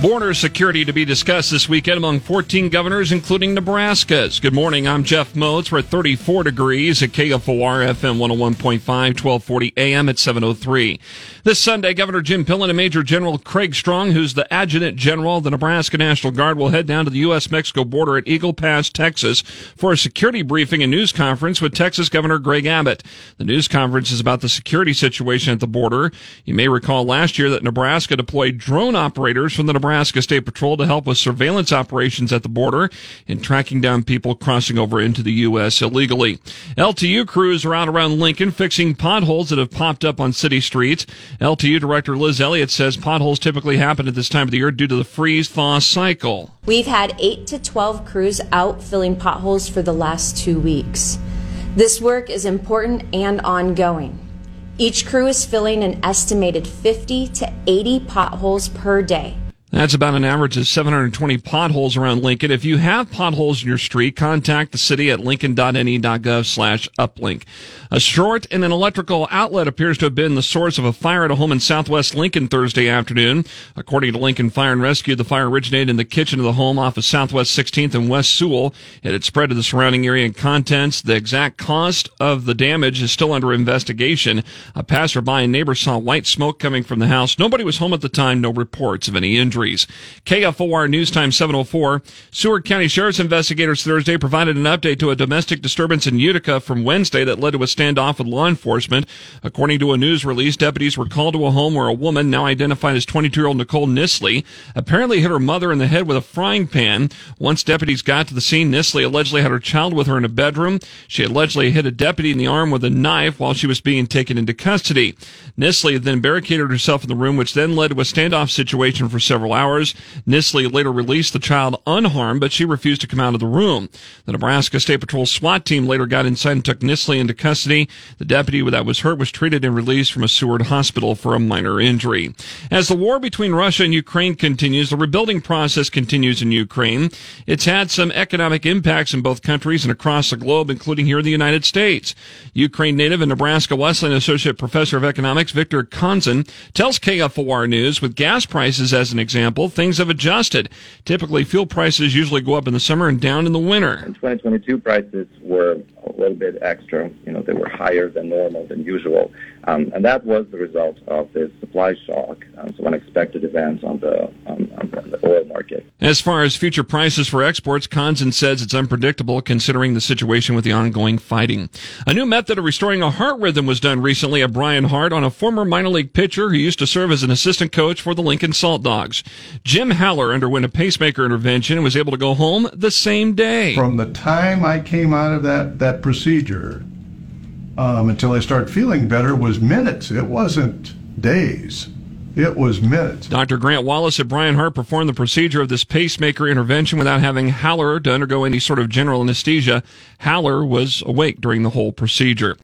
Border security to be discussed this weekend among 14 governors, including Nebraska's. Good morning. I'm Jeff Motz. We're at 34 degrees at KFOR FM 101.5, 1240 AM at 703. This Sunday, Governor Jim Pillen and Major General Craig Strong, who's the Adjutant General of the Nebraska National Guard, will head down to the U.S. Mexico border at Eagle Pass, Texas for a security briefing and news conference with Texas Governor Greg Abbott. The news conference is about the security situation at the border. You may recall last year that Nebraska deployed drone operators from the Nebraska Nebraska State Patrol to help with surveillance operations at the border and tracking down people crossing over into the U.S. illegally. LTU crews are out around Lincoln fixing potholes that have popped up on city streets. LTU Director Liz Elliott says potholes typically happen at this time of the year due to the freeze thaw cycle. We've had 8 to 12 crews out filling potholes for the last two weeks. This work is important and ongoing. Each crew is filling an estimated 50 to 80 potholes per day. That's about an average of 720 potholes around Lincoln. If you have potholes in your street, contact the city at lincoln.ne.gov slash uplink. A short in an electrical outlet appears to have been the source of a fire at a home in southwest Lincoln Thursday afternoon. According to Lincoln Fire and Rescue, the fire originated in the kitchen of the home off of Southwest 16th and West Sewell. It had spread to the surrounding area and contents. The exact cost of the damage is still under investigation. A passerby and neighbor saw white smoke coming from the house. Nobody was home at the time. No reports of any injuries. KFOR News Time 704. Seward County Sheriff's investigators Thursday provided an update to a domestic disturbance in Utica from Wednesday that led to a standoff with law enforcement. According to a news release, deputies were called to a home where a woman, now identified as 22 year old Nicole Nisley, apparently hit her mother in the head with a frying pan. Once deputies got to the scene, Nisley allegedly had her child with her in a bedroom. She allegedly hit a deputy in the arm with a knife while she was being taken into custody. Nisley then barricaded herself in the room, which then led to a standoff situation for several hours. Nisley later released the child unharmed, but she refused to come out of the room. The Nebraska State Patrol SWAT team later got inside and took Nisley into custody custody. The deputy that was hurt was treated and released from a Seward hospital for a minor injury. As the war between Russia and Ukraine continues, the rebuilding process continues in Ukraine. It's had some economic impacts in both countries and across the globe, including here in the United States. Ukraine native and Nebraska Wesleyan Associate Professor of Economics Victor Konzen tells KFOR News with gas prices as an example, things have adjusted. Typically, fuel prices usually go up in the summer and down in the winter. In 2022, prices were a little bit extra. You know, they were higher than normal, than usual. Um, and that was the result of this supply shock, um, so unexpected events on the, um, on the oil market. As far as future prices for exports, Konzen says it's unpredictable considering the situation with the ongoing fighting. A new method of restoring a heart rhythm was done recently at Bryan Heart on a former minor league pitcher who used to serve as an assistant coach for the Lincoln Saltdogs. Jim Haller underwent a pacemaker intervention and was able to go home the same day. From the time I came out of that, that procedure um, until I started feeling better was minutes. It wasn't days. It was minutes. Dr. Grant Wallace at Bryan Heart performed the procedure of this pacemaker intervention without having Haller to undergo any sort of general anesthesia. Haller was awake during the whole procedure.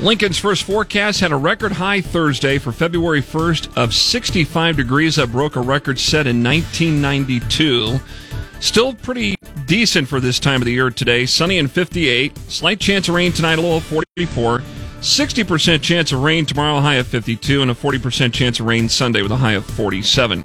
Lincoln's first forecast had a record high Thursday for February 1st of 65 degrees that broke a record set in 1992. Still pretty decent for this time of the year today. Sunny and 58. Slight chance of rain tonight, a low of 44. 60% chance of rain tomorrow, high of 52, and a 40% chance of rain Sunday with a high of 47.